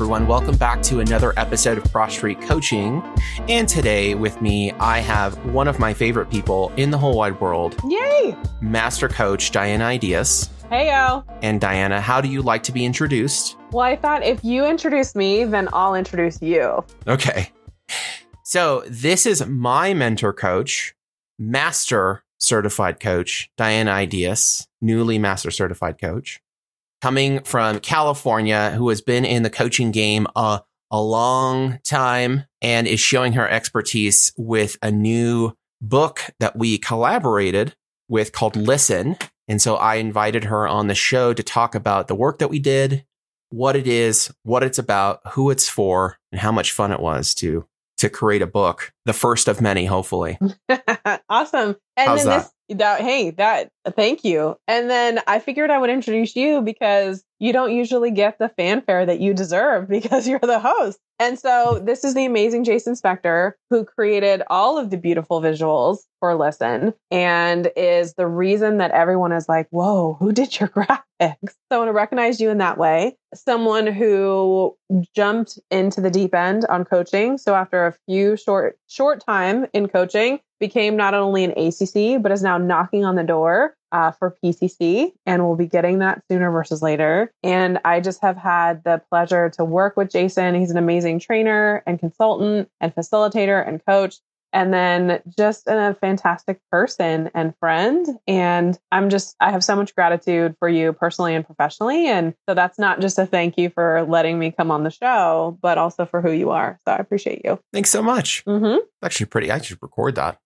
everyone. Welcome back to another episode of Cross Street Coaching. And today with me, I have one of my favorite people in the whole wide world. Yay! Master Coach Diana Ideas. Hey, yo. And Diana, how do you like to be introduced? Well, I thought if you introduce me, then I'll introduce you. Okay. So this is my mentor coach, Master Certified Coach, Diana Ideas, newly Master Certified Coach coming from California who has been in the coaching game a, a long time and is showing her expertise with a new book that we collaborated with called Listen. And so I invited her on the show to talk about the work that we did, what it is, what it's about, who it's for, and how much fun it was to to create a book, the first of many, hopefully. awesome. And How's then that? this that hey, that thank you. And then I figured I would introduce you because you don't usually get the fanfare that you deserve because you're the host. And so this is the amazing Jason Spector who created all of the beautiful visuals for Listen and is the reason that everyone is like, whoa, who did your graphics? So I want to recognize you in that way. Someone who jumped into the deep end on coaching. So after a few short, short time in coaching, became not only an ACC, but is now knocking on the door uh, for PCC, and we'll be getting that sooner versus later. And I just have had the pleasure to work with Jason. He's an amazing trainer and consultant and facilitator and coach. And then just a fantastic person and friend. And I'm just, I have so much gratitude for you personally and professionally. And so that's not just a thank you for letting me come on the show, but also for who you are. So I appreciate you. Thanks so much. Mm-hmm. Actually, pretty. I should record that.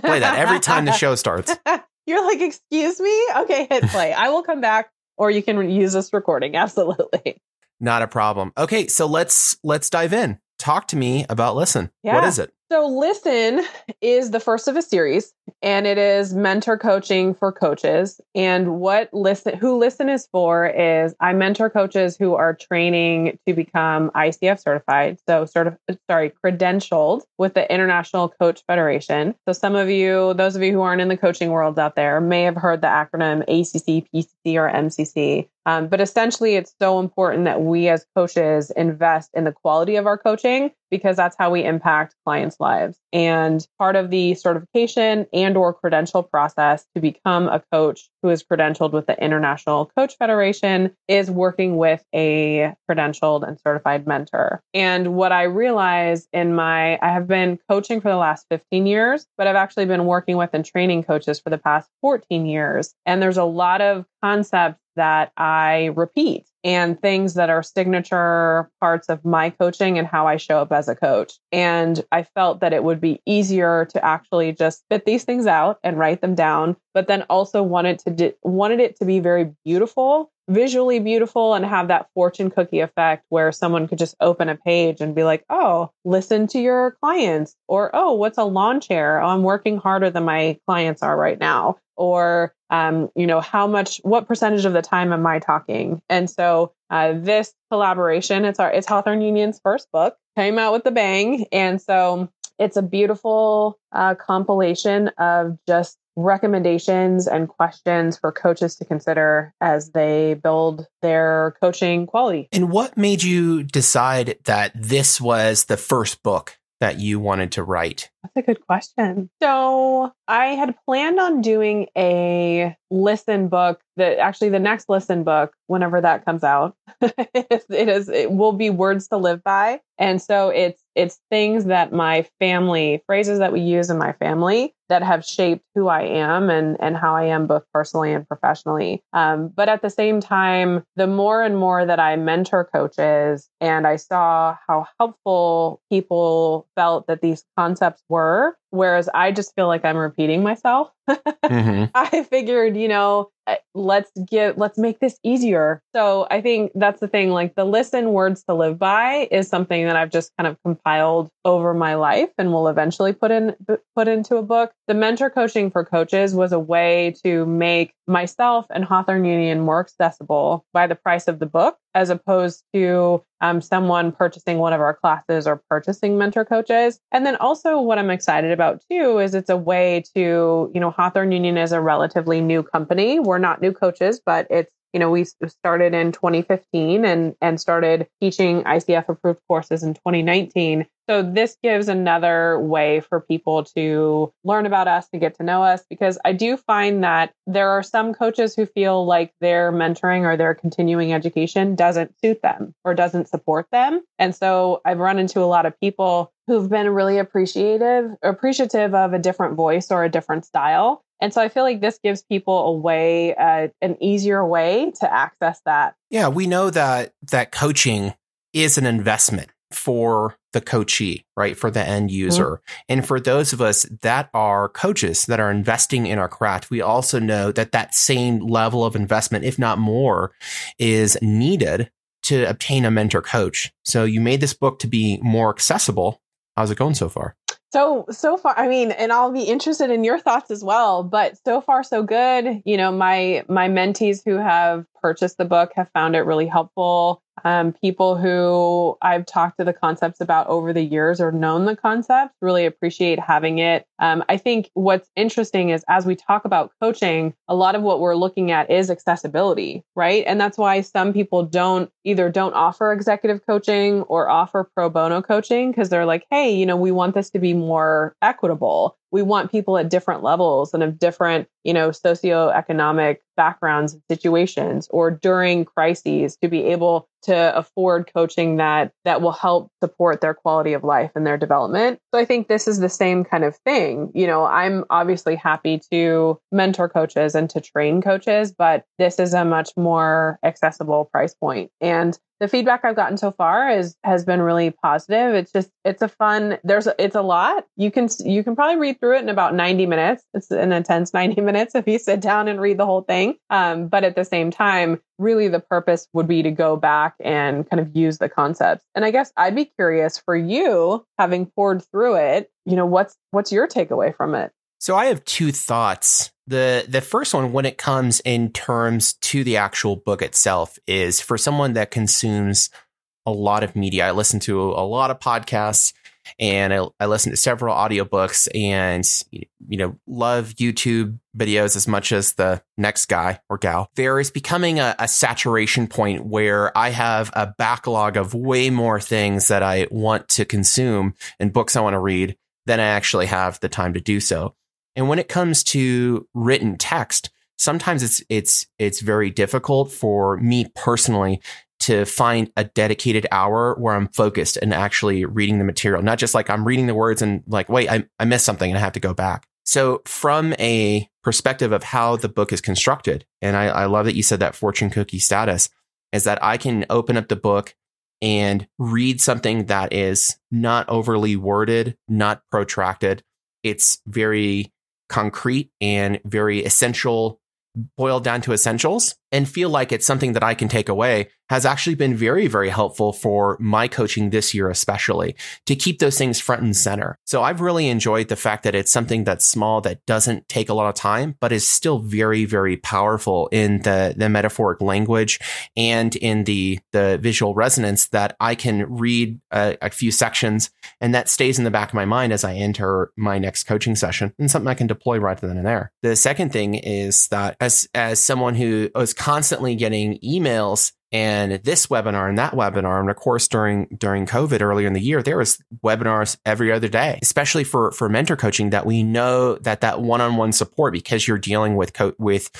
Play that every time the show starts. You're like, excuse me? Okay, hit play. I will come back or you can use this recording. Absolutely. Not a problem. Okay, so let's let's dive in. Talk to me about Listen. What Yeah. is it? So, Listen is the first of a series, and it is mentor coaching for coaches. And what Listen, who Listen is for, is I mentor coaches who are training to become ICF certified, so sort of sorry, credentialed with the International Coach Federation. So, some of you, those of you who aren't in the coaching worlds out there, may have heard the acronym ACC, PCC, or MCC. Um, but essentially, it's so important that we as coaches invest in the quality of our coaching because that's how we impact clients' lives. And part of the certification and or credential process to become a coach who is credentialed with the International Coach Federation is working with a credentialed and certified mentor. And what I realize in my I have been coaching for the last 15 years, but I've actually been working with and training coaches for the past 14 years. And there's a lot of concepts that I repeat and things that are signature parts of my coaching and how I show up as a coach. And I felt that it would be easier to actually just spit these things out and write them down, but then also wanted to di- wanted it to be very beautiful, visually beautiful and have that fortune cookie effect where someone could just open a page and be like, "Oh, listen to your clients," or "Oh, what's a lawn chair? Oh, I'm working harder than my clients are right now." Or um, you know, how much, what percentage of the time am I talking? And so uh, this collaboration, it's our, it's Hawthorne Union's first book, came out with a bang, and so it's a beautiful uh, compilation of just recommendations and questions for coaches to consider as they build their coaching quality. And what made you decide that this was the first book that you wanted to write? That's a good question. So I had planned on doing a listen book that actually the next listen book, whenever that comes out, it is it will be words to live by. And so it's it's things that my family, phrases that we use in my family that have shaped who I am and and how I am both personally and professionally. Um, but at the same time, the more and more that I mentor coaches and I saw how helpful people felt that these concepts were, whereas I just feel like I'm repeating myself. Mhm. I figured, you know, uh, let's get let's make this easier. So I think that's the thing. Like the listen words to live by is something that I've just kind of compiled over my life and will eventually put in put into a book. The mentor coaching for coaches was a way to make myself and Hawthorne Union more accessible by the price of the book, as opposed to um, someone purchasing one of our classes or purchasing mentor coaches. And then also what I'm excited about too is it's a way to, you know, Hawthorne Union is a relatively new company. We're not new coaches, but it's you know, we started in 2015 and and started teaching ICF approved courses in 2019. So this gives another way for people to learn about us and get to know us because I do find that there are some coaches who feel like their mentoring or their continuing education doesn't suit them or doesn't support them. And so I've run into a lot of people who've been really appreciative appreciative of a different voice or a different style. And so I feel like this gives people a way, uh, an easier way to access that. Yeah, we know that that coaching is an investment for the coachee, right? For the end user. Mm-hmm. And for those of us that are coaches that are investing in our craft, we also know that that same level of investment, if not more, is needed to obtain a mentor coach. So you made this book to be more accessible. How's it going so far? So so far, I mean, and I'll be interested in your thoughts as well. But so far, so good. You know, my my mentees who have purchased the book have found it really helpful um, people who I've talked to the concepts about over the years or known the concepts really appreciate having it. Um, I think what's interesting is as we talk about coaching, a lot of what we're looking at is accessibility, right? And that's why some people don't either don't offer executive coaching or offer pro bono coaching because they're like, hey, you know, we want this to be more equitable we want people at different levels and of different, you know, socioeconomic backgrounds and situations or during crises to be able to afford coaching that that will help support their quality of life and their development. So I think this is the same kind of thing. You know, I'm obviously happy to mentor coaches and to train coaches, but this is a much more accessible price point. And the feedback I've gotten so far is has been really positive. It's just it's a fun. There's it's a lot. You can you can probably read through it in about 90 minutes. It's an intense 90 minutes if you sit down and read the whole thing. Um, but at the same time, really the purpose would be to go back and kind of use the concepts. And I guess I'd be curious for you, having poured through it. You know, what's what's your takeaway from it? So I have two thoughts. The the first one when it comes in terms to the actual book itself is for someone that consumes a lot of media. I listen to a lot of podcasts and I, I listen to several audiobooks and you know love YouTube videos as much as the next guy or gal. There is becoming a, a saturation point where I have a backlog of way more things that I want to consume and books I want to read than I actually have the time to do so. And when it comes to written text, sometimes it's it's it's very difficult for me personally to find a dedicated hour where I'm focused and actually reading the material, not just like I'm reading the words and like, wait, I, I missed something and I have to go back. So from a perspective of how the book is constructed, and I, I love that you said that fortune cookie status, is that I can open up the book and read something that is not overly worded, not protracted. It's very concrete and very essential, boiled down to essentials and feel like it's something that I can take away has actually been very, very helpful for my coaching this year, especially to keep those things front and center. So I've really enjoyed the fact that it's something that's small, that doesn't take a lot of time, but is still very, very powerful in the, the metaphoric language and in the, the visual resonance that I can read a, a few sections and that stays in the back of my mind as I enter my next coaching session and something I can deploy right then and there. The second thing is that as, as someone who is constantly getting emails and this webinar and that webinar. And of course, during during COVID earlier in the year, there was webinars every other day, especially for for mentor coaching. That we know that that one on one support because you're dealing with co- with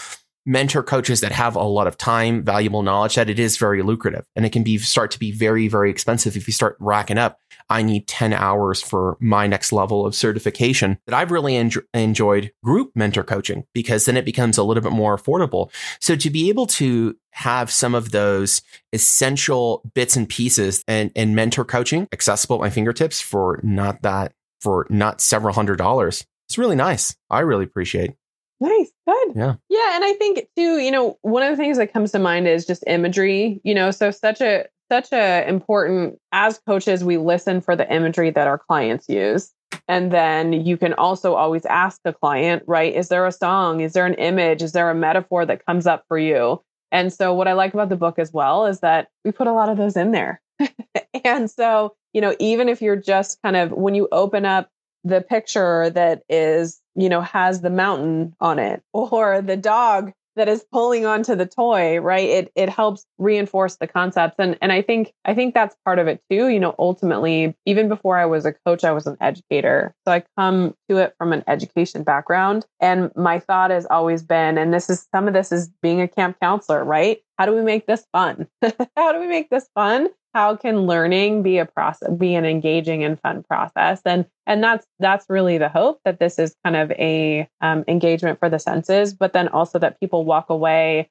mentor coaches that have a lot of time, valuable knowledge, that it is very lucrative and it can be start to be very, very expensive if you start racking up. I need 10 hours for my next level of certification that I've really en- enjoyed group mentor coaching because then it becomes a little bit more affordable. So to be able to have some of those essential bits and pieces and, and mentor coaching accessible at my fingertips for not that, for not several hundred dollars. It's really nice. I really appreciate Nice. Good. Yeah. Yeah. And I think too, you know, one of the things that comes to mind is just imagery, you know, so such a such a important as coaches, we listen for the imagery that our clients use. And then you can also always ask the client, right? Is there a song? Is there an image? Is there a metaphor that comes up for you? And so what I like about the book as well is that we put a lot of those in there. and so, you know, even if you're just kind of when you open up the picture that is, you know, has the mountain on it or the dog that is pulling onto the toy, right? It it helps reinforce the concepts. And and I think I think that's part of it too. You know, ultimately, even before I was a coach, I was an educator. So I come to it from an education background. And my thought has always been, and this is some of this is being a camp counselor, right? How do we make this fun? How do we make this fun? How can learning be a process be an engaging and fun process? And and that's that's really the hope that this is kind of a um, engagement for the senses but then also that people walk away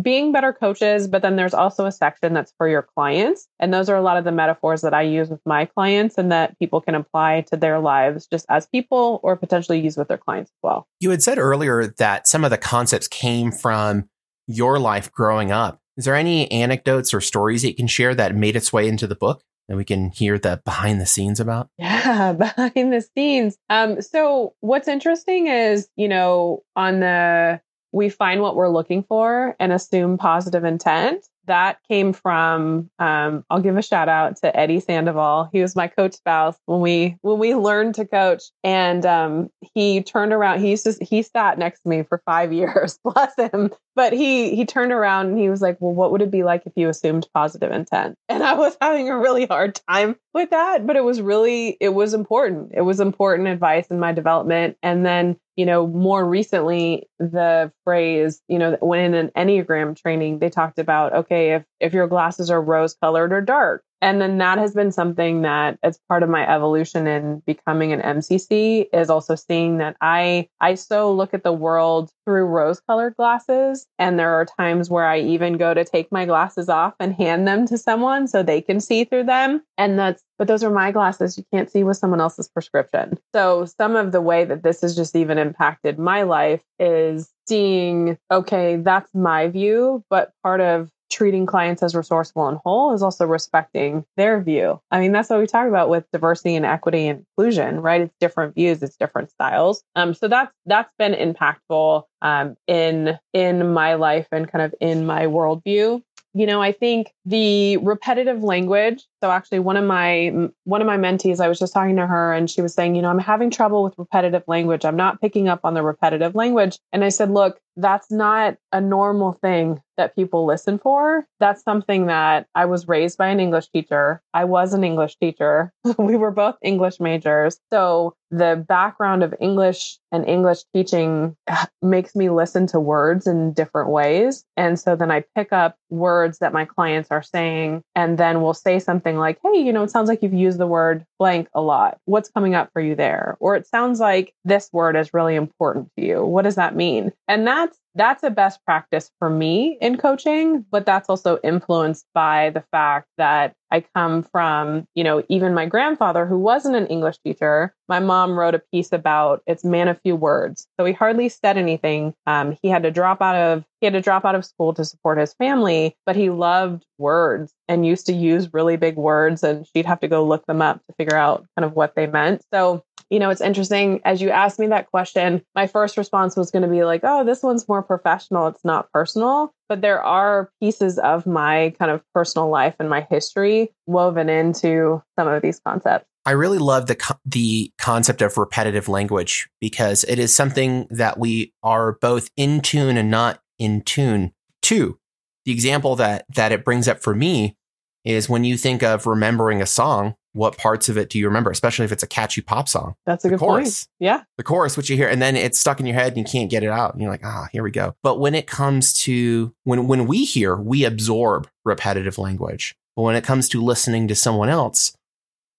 being better coaches but then there's also a section that's for your clients. And those are a lot of the metaphors that i use with my clients and that people can apply to their lives just as people or potentially use with their clients as well. You had said earlier that some of the concepts came from your life growing up is there any anecdotes or stories that you can share that made its way into the book that we can hear the behind the scenes about? Yeah, behind the scenes. Um, so what's interesting is, you know, on the we find what we're looking for and assume positive intent that came from um, i'll give a shout out to eddie sandoval. He was my coach spouse when we when we learned to coach. And um, he turned around he used to he sat next to me for five years bless him. But he he turned around and he was like well what would it be like if you assumed positive intent? And i was having a really hard time with that but it was really it was important. It was important advice in my development. And then you know, more recently, the phrase, you know, when in an Enneagram training, they talked about, okay, if, if your glasses are rose colored or dark, and then that has been something that as part of my evolution in becoming an MCC is also seeing that I I so look at the world through rose colored glasses. And there are times where I even go to take my glasses off and hand them to someone so they can see through them. And that's but those are my glasses. You can't see with someone else's prescription. So some of the way that this has just even impacted my life is seeing okay that's my view but part of treating clients as resourceful and whole is also respecting their view. I mean, that's what we talk about with diversity and equity and inclusion, right? It's different views, it's different styles. Um, so that's that's been impactful um, in in my life and kind of in my worldview you know i think the repetitive language so actually one of my one of my mentees i was just talking to her and she was saying you know i'm having trouble with repetitive language i'm not picking up on the repetitive language and i said look that's not a normal thing that people listen for. That's something that I was raised by an English teacher. I was an English teacher. we were both English majors. So the background of English and English teaching makes me listen to words in different ways. And so then I pick up words that my clients are saying, and then we'll say something like, Hey, you know, it sounds like you've used the word blank a lot. What's coming up for you there? Or it sounds like this word is really important to you. What does that mean? And that's that's a best practice for me in coaching, but that's also influenced by the fact that I come from, you know, even my grandfather, who wasn't an English teacher, my mom wrote a piece about it's man of few words. So he hardly said anything. Um, he had to drop out of he had to drop out of school to support his family, but he loved words and used to use really big words, and she'd have to go look them up to figure out kind of what they meant. So you know, it's interesting as you asked me that question, my first response was going to be like, oh, this one's more professional. It's not personal. But there are pieces of my kind of personal life and my history woven into some of these concepts. I really love the the concept of repetitive language because it is something that we are both in tune and not in tune to. The example that that it brings up for me is when you think of remembering a song, what parts of it do you remember, especially if it's a catchy pop song? That's a the good chorus. point. Yeah. The chorus, which you hear, and then it's stuck in your head and you can't get it out. And you're like, ah, here we go. But when it comes to when when we hear, we absorb repetitive language. But when it comes to listening to someone else,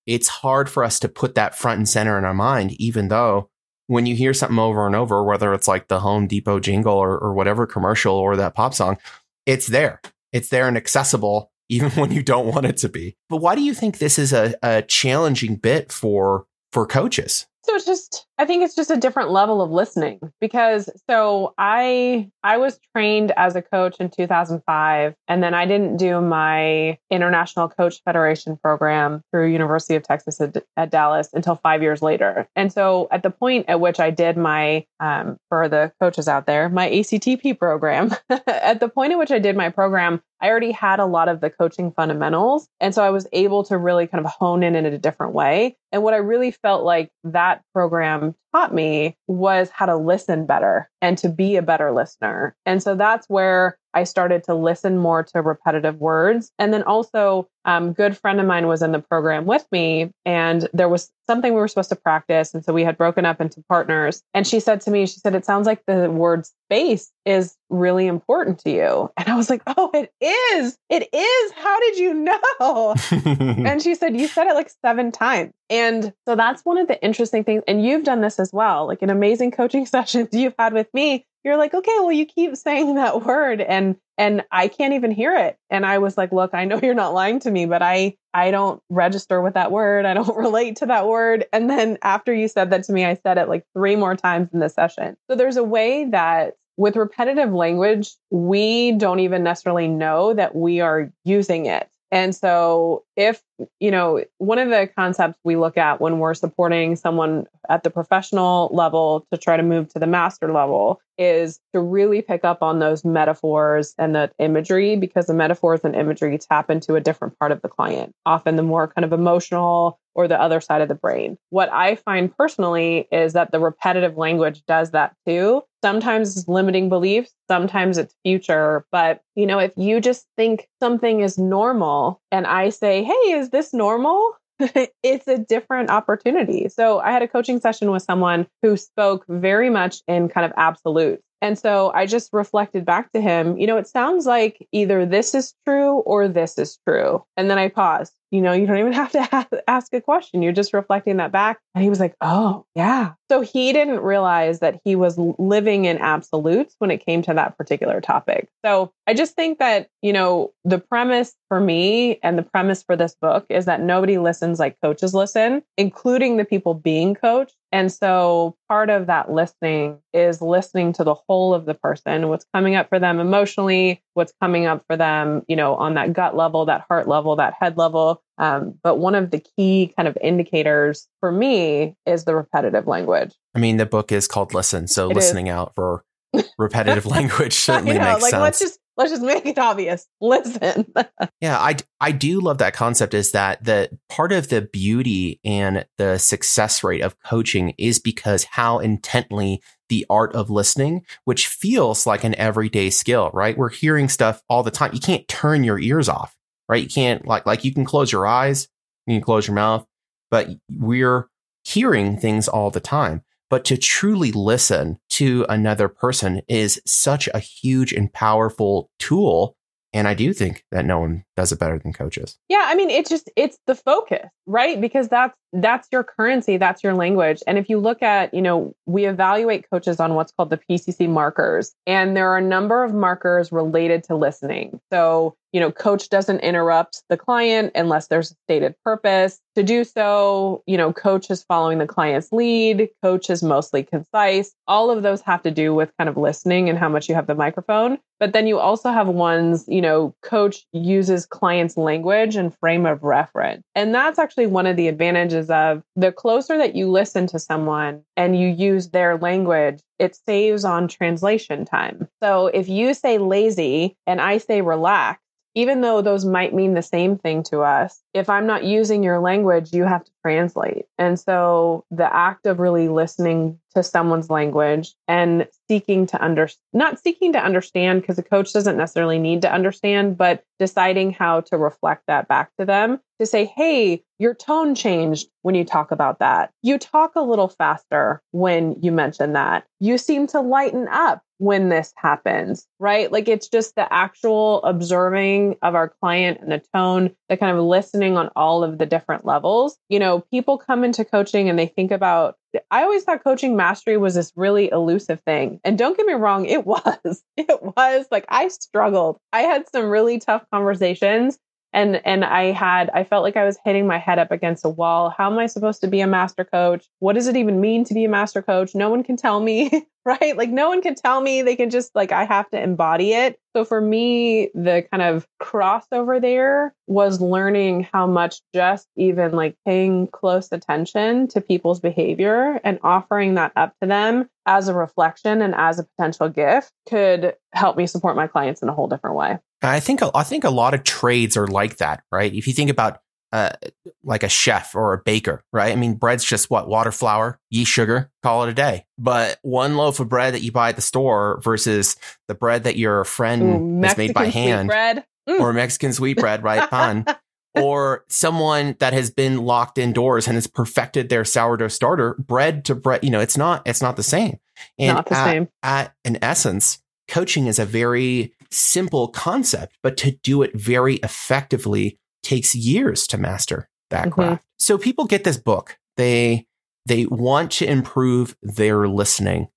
it's hard for us to put that front and center in our mind, even though when you hear something over and over, whether it's like the Home Depot jingle or, or whatever commercial or that pop song, it's there. It's there and accessible even when you don't want it to be. But why do you think this is a, a challenging bit for for coaches? So just I think it's just a different level of listening because so I I was trained as a coach in 2005 and then I didn't do my International Coach Federation program through University of Texas at, at Dallas until 5 years later. And so at the point at which I did my um, for the coaches out there, my ACTP program, at the point at which I did my program, I already had a lot of the coaching fundamentals. And so I was able to really kind of hone in in a different way. And what I really felt like that program um, taught me was how to listen better and to be a better listener. And so that's where I started to listen more to repetitive words. And then also, um, good friend of mine was in the program with me, and there was something we were supposed to practice. And so we had broken up into partners. And she said to me, she said, it sounds like the word space is really important to you. And I was like, oh, it is. It is. How did you know? and she said, you said it like seven times. And so that's one of the interesting things. And you've done this as well, like in amazing coaching sessions you've had with me you're like, okay, well, you keep saying that word and and I can't even hear it. And I was like, look, I know you're not lying to me, but I I don't register with that word. I don't relate to that word. And then after you said that to me, I said it like three more times in the session. So there's a way that with repetitive language, we don't even necessarily know that we are using it. And so, if, you know, one of the concepts we look at when we're supporting someone at the professional level to try to move to the master level is to really pick up on those metaphors and the imagery because the metaphors and imagery tap into a different part of the client, often the more kind of emotional or the other side of the brain. What I find personally is that the repetitive language does that too. Sometimes it's limiting beliefs, sometimes it's future. But, you know, if you just think something is normal and I say, hey, is this normal? it's a different opportunity. So I had a coaching session with someone who spoke very much in kind of absolutes. And so I just reflected back to him, you know, it sounds like either this is true or this is true. And then I paused you know, you don't even have to ask a question. You're just reflecting that back. And he was like, oh, yeah. So he didn't realize that he was living in absolutes when it came to that particular topic. So I just think that, you know, the premise for me and the premise for this book is that nobody listens like coaches listen, including the people being coached. And so part of that listening is listening to the whole of the person, what's coming up for them emotionally, what's coming up for them, you know, on that gut level, that heart level, that head level. Um, but one of the key kind of indicators for me is the repetitive language. I mean, the book is called Listen. So it listening is. out for repetitive language certainly know, makes like, sense. Let's just let's just make it obvious. Listen. yeah, I I do love that concept is that the part of the beauty and the success rate of coaching is because how intently the art of listening, which feels like an everyday skill, right? We're hearing stuff all the time. You can't turn your ears off, right? You can't like like you can close your eyes, you can close your mouth, but we're hearing things all the time. But to truly listen to another person is such a huge and powerful tool. And I do think that no one does it better than coaches. Yeah, I mean, it's just it's the focus, right? Because that's that's your currency, that's your language. And if you look at, you know, we evaluate coaches on what's called the PCC markers, and there are a number of markers related to listening. So you know, coach doesn't interrupt the client unless there's a stated purpose to do so. You know, coach is following the client's lead. Coach is mostly concise. All of those have to do with kind of listening and how much you have the microphone. But then you also have ones, you know, coach uses client's language and frame of reference. And that's actually one of the advantages of the closer that you listen to someone and you use their language, it saves on translation time. So if you say lazy and I say relax, even though those might mean the same thing to us, if I'm not using your language, you have to translate. And so the act of really listening to someone's language and seeking to under not seeking to understand because a coach doesn't necessarily need to understand, but deciding how to reflect that back to them to say, "Hey, your tone changed when you talk about that. You talk a little faster when you mention that. You seem to lighten up when this happens." Right? Like it's just the actual observing of our client and the tone, the kind of listening on all of the different levels. You know, people come into coaching and they think about I always thought coaching mastery was this really elusive thing. And don't get me wrong, it was. It was like I struggled. I had some really tough conversations and and I had I felt like I was hitting my head up against a wall. How am I supposed to be a master coach? What does it even mean to be a master coach? No one can tell me, right? Like no one can tell me. They can just like I have to embody it. So for me, the kind of crossover there was learning how much just even like paying close attention to people's behavior and offering that up to them as a reflection and as a potential gift could help me support my clients in a whole different way. I think I think a lot of trades are like that, right? If you think about a like a chef or a baker, right? I mean, bread's just what water, flour, yeast, sugar, call it a day. But one loaf of bread that you buy at the store versus the bread that your friend Ooh, has made by hand, Bread. Mm. or Mexican sweet bread, right? Pan. or someone that has been locked indoors and has perfected their sourdough starter, bread to bread, you know, it's not, it's not the same. And Not the at, same. at in essence, coaching is a very simple concept, but to do it very effectively takes years to master that Mhm. craft. So people get this book. They they want to improve their listening.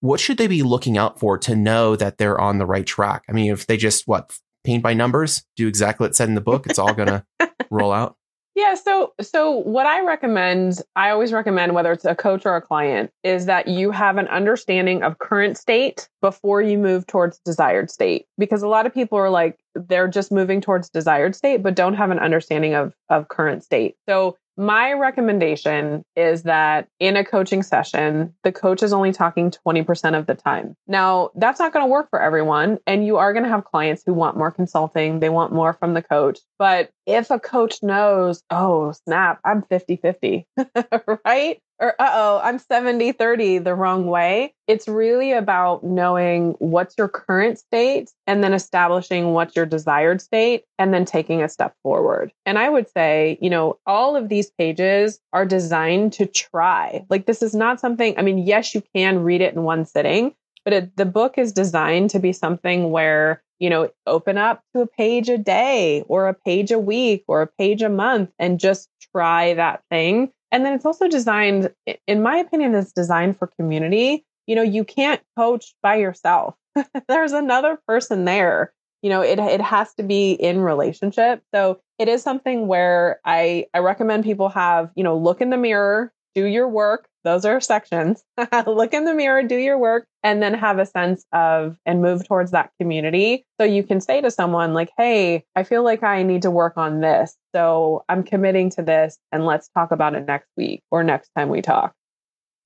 What should they be looking out for to know that they're on the right track? I mean, if they just what paint by numbers, do exactly what's said in the book, it's all gonna roll out. Yeah, so so what I recommend, I always recommend whether it's a coach or a client, is that you have an understanding of current state before you move towards desired state. Because a lot of people are like they're just moving towards desired state but don't have an understanding of of current state. So my recommendation is that in a coaching session, the coach is only talking 20% of the time. Now, that's not going to work for everyone. And you are going to have clients who want more consulting, they want more from the coach. But if a coach knows, oh, snap, I'm 50 50, right? Or, uh oh, I'm 70 30 the wrong way. It's really about knowing what's your current state and then establishing what's your desired state and then taking a step forward. And I would say, you know, all of these pages are designed to try. Like, this is not something, I mean, yes, you can read it in one sitting, but it, the book is designed to be something where you know open up to a page a day or a page a week or a page a month and just try that thing. And then it's also designed in my opinion it's designed for community. You know you can't coach by yourself. There's another person there. You know it it has to be in relationship. So it is something where i i recommend people have you know look in the mirror do your work those are sections. Look in the mirror, do your work, and then have a sense of and move towards that community. So you can say to someone, like, hey, I feel like I need to work on this. So I'm committing to this, and let's talk about it next week or next time we talk.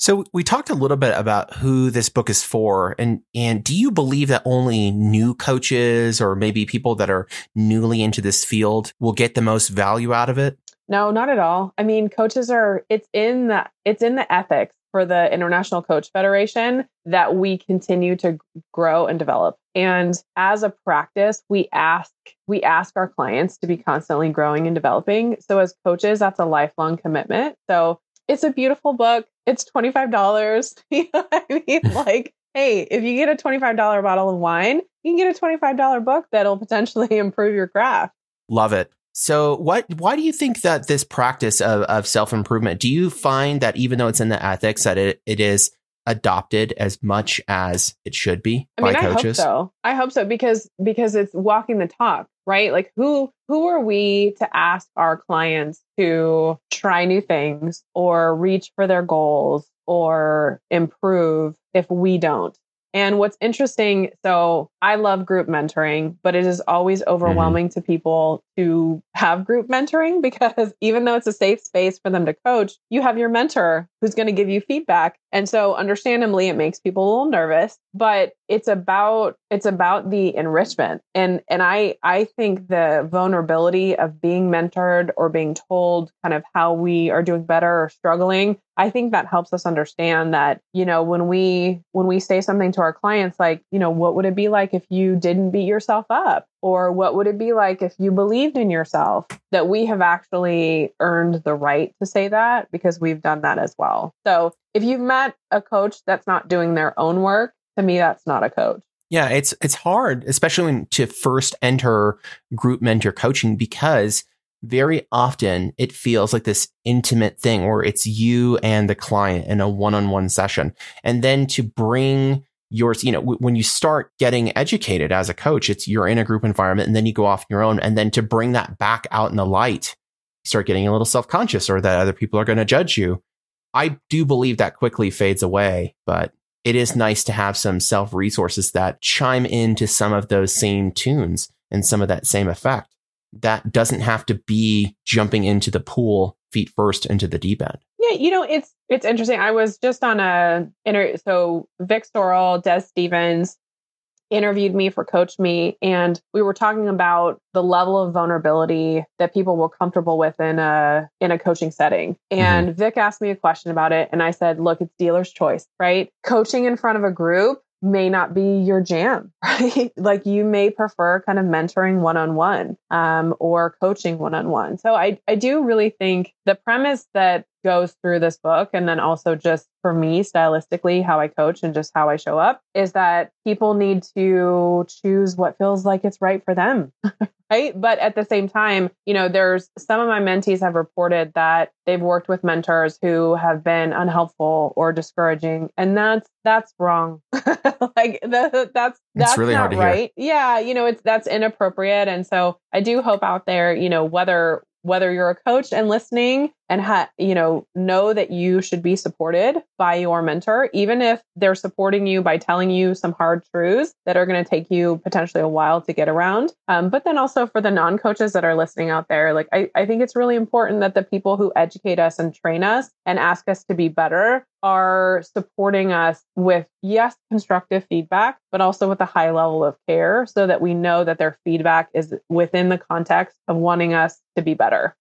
So we talked a little bit about who this book is for, and and do you believe that only new coaches or maybe people that are newly into this field will get the most value out of it? No, not at all. I mean, coaches are it's in the it's in the ethics for the International Coach Federation that we continue to grow and develop. And as a practice, we ask we ask our clients to be constantly growing and developing. So as coaches, that's a lifelong commitment. So it's a beautiful book. It's $25. You know what I mean? Like, hey, if you get a $25 bottle of wine, you can get a $25 book that'll potentially improve your craft. Love it. So what why do you think that this practice of, of self-improvement, do you find that even though it's in the ethics that it, it is adopted as much as it should be I mean, by I hope so. I hope so because because it's walking the talk, right? Like who who are we to ask our clients to try new things or reach for their goals or improve if we don't? And what's interesting, so I love group mentoring, but it is always mm-hmm. overwhelming to people to have group mentoring because even though it's a safe space for them to coach, you have your mentor who's going to give you feedback. And so understandably it makes people a little nervous, but it's about it's about the enrichment. And and I I think the vulnerability of being mentored or being told kind of how we are doing better or struggling, I think that helps us understand that, you know, when we when we say something to our clients like, you know, what would it be like if you didn't beat yourself up? Or what would it be like if you believed in yourself? That we have actually earned the right to say that because we've done that as well. So if you've met a coach that's not doing their own work, to me, that's not a coach. Yeah, it's it's hard, especially when to first enter group mentor coaching because very often it feels like this intimate thing where it's you and the client in a one-on-one session. And then to bring yours, you know, w- when you start getting educated as a coach, it's you're in a group environment and then you go off on your own. And then to bring that back out in the light, you start getting a little self-conscious or that other people are going to judge you. I do believe that quickly fades away, but it is nice to have some self resources that chime into some of those same tunes and some of that same effect. That doesn't have to be jumping into the pool feet first into the deep end. Yeah, you know, it's it's interesting. I was just on a inter so Vic Sorrell, Des Stevens, interviewed me for Coach Me, and we were talking about the level of vulnerability that people were comfortable with in a in a coaching setting. Mm-hmm. And Vic asked me a question about it, and I said, "Look, it's dealer's choice, right? Coaching in front of a group may not be your jam, right? like you may prefer kind of mentoring one on one or coaching one on one. So I, I do really think the premise that goes through this book and then also just for me stylistically how I coach and just how I show up is that people need to choose what feels like it's right for them. right? But at the same time, you know, there's some of my mentees have reported that they've worked with mentors who have been unhelpful or discouraging, and that's that's wrong. like the, that's that's really not right. Hear. Yeah, you know, it's that's inappropriate, and so I do hope out there, you know, whether whether you're a coach and listening and ha- you know know that you should be supported by your mentor even if they're supporting you by telling you some hard truths that are going to take you potentially a while to get around. Um, but then also for the non-coaches that are listening out there like I, I think it's really important that the people who educate us and train us and ask us to be better are supporting us with yes constructive feedback but also with a high level of care so that we know that their feedback is within the context of wanting us to be better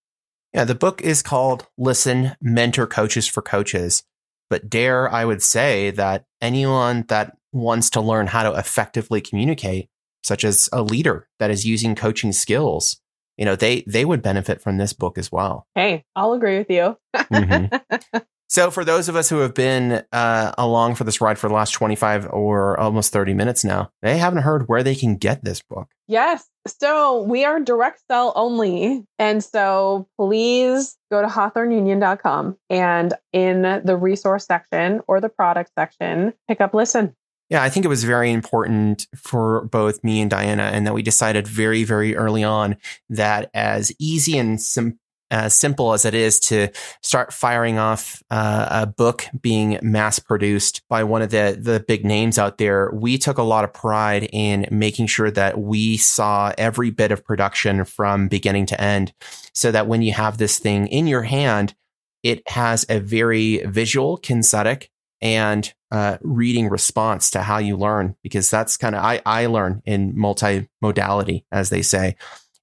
yeah, the book is called Listen Mentor Coaches for Coaches. But dare I would say that anyone that wants to learn how to effectively communicate, such as a leader that is using coaching skills, you know, they they would benefit from this book as well. Hey, I'll agree with you. mm-hmm. So, for those of us who have been uh, along for this ride for the last 25 or almost 30 minutes now, they haven't heard where they can get this book. Yes. So, we are direct sell only. And so, please go to hawthorneunion.com and in the resource section or the product section, pick up Listen. Yeah, I think it was very important for both me and Diana, and that we decided very, very early on that as easy and simple as simple as it is to start firing off uh, a book being mass produced by one of the the big names out there, we took a lot of pride in making sure that we saw every bit of production from beginning to end, so that when you have this thing in your hand, it has a very visual, kinesthetic, and uh, reading response to how you learn, because that's kind of I I learn in multimodality, as they say.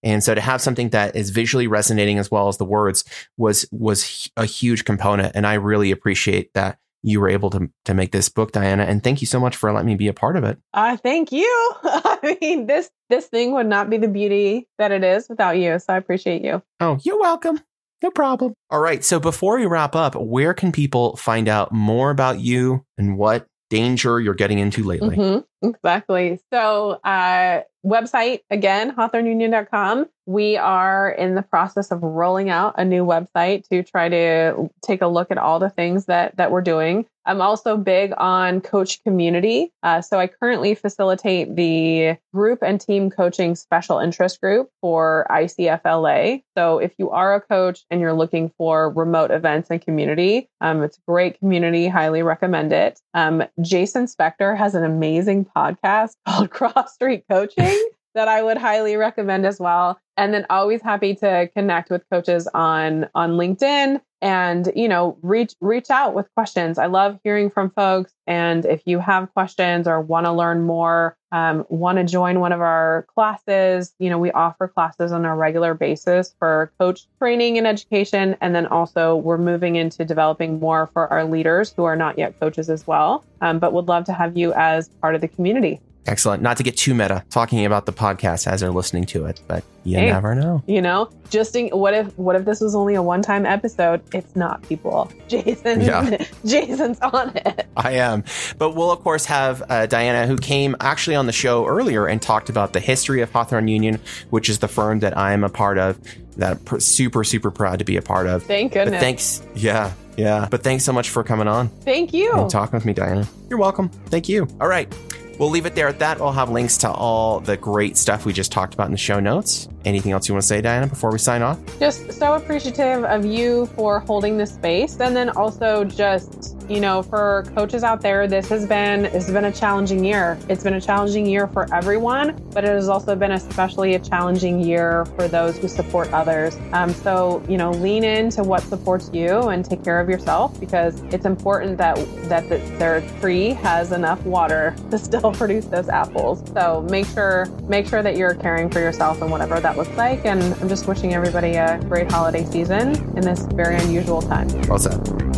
And so to have something that is visually resonating as well as the words was was a huge component. And I really appreciate that you were able to to make this book, Diana. And thank you so much for letting me be a part of it. Uh, thank you. I mean, this this thing would not be the beauty that it is without you. So I appreciate you. Oh, you're welcome. No problem. All right. So before we wrap up, where can people find out more about you and what danger you're getting into lately? Mm-hmm. Exactly. So, uh, website again, hawthorneunion.com. We are in the process of rolling out a new website to try to take a look at all the things that that we're doing. I'm also big on coach community. Uh, so I currently facilitate the group and team coaching special interest group for ICFLA. So if you are a coach and you're looking for remote events and community, um, it's a great community. Highly recommend it. Um, Jason Spector has an amazing podcast called Cross Street Coaching that I would highly recommend as well. And then always happy to connect with coaches on on LinkedIn and you know reach reach out with questions. I love hearing from folks. And if you have questions or want to learn more, um, want to join one of our classes, you know we offer classes on a regular basis for coach training and education. And then also we're moving into developing more for our leaders who are not yet coaches as well. Um, but would love to have you as part of the community. Excellent. Not to get too meta talking about the podcast as they're listening to it, but you hey, never know. You know, just in, what if what if this was only a one-time episode? It's not, people. Jason, yeah. Jason's on it. I am, but we'll of course have uh, Diana, who came actually on the show earlier and talked about the history of Hawthorne Union, which is the firm that I am a part of. That I'm super super proud to be a part of. Thank goodness. But thanks, yeah, yeah. But thanks so much for coming on. Thank you. And talking with me, Diana. You're welcome. Thank you. All right. We'll leave it there at that. We'll have links to all the great stuff we just talked about in the show notes. Anything else you want to say, Diana, before we sign off? Just so appreciative of you for holding this space and then also just you know, for coaches out there, this has been this has been a challenging year. It's been a challenging year for everyone, but it has also been especially a challenging year for those who support others. Um, so, you know, lean into what supports you and take care of yourself because it's important that that the, their tree has enough water to still produce those apples. So make sure make sure that you're caring for yourself and whatever that looks like. And I'm just wishing everybody a great holiday season in this very unusual time. Well said.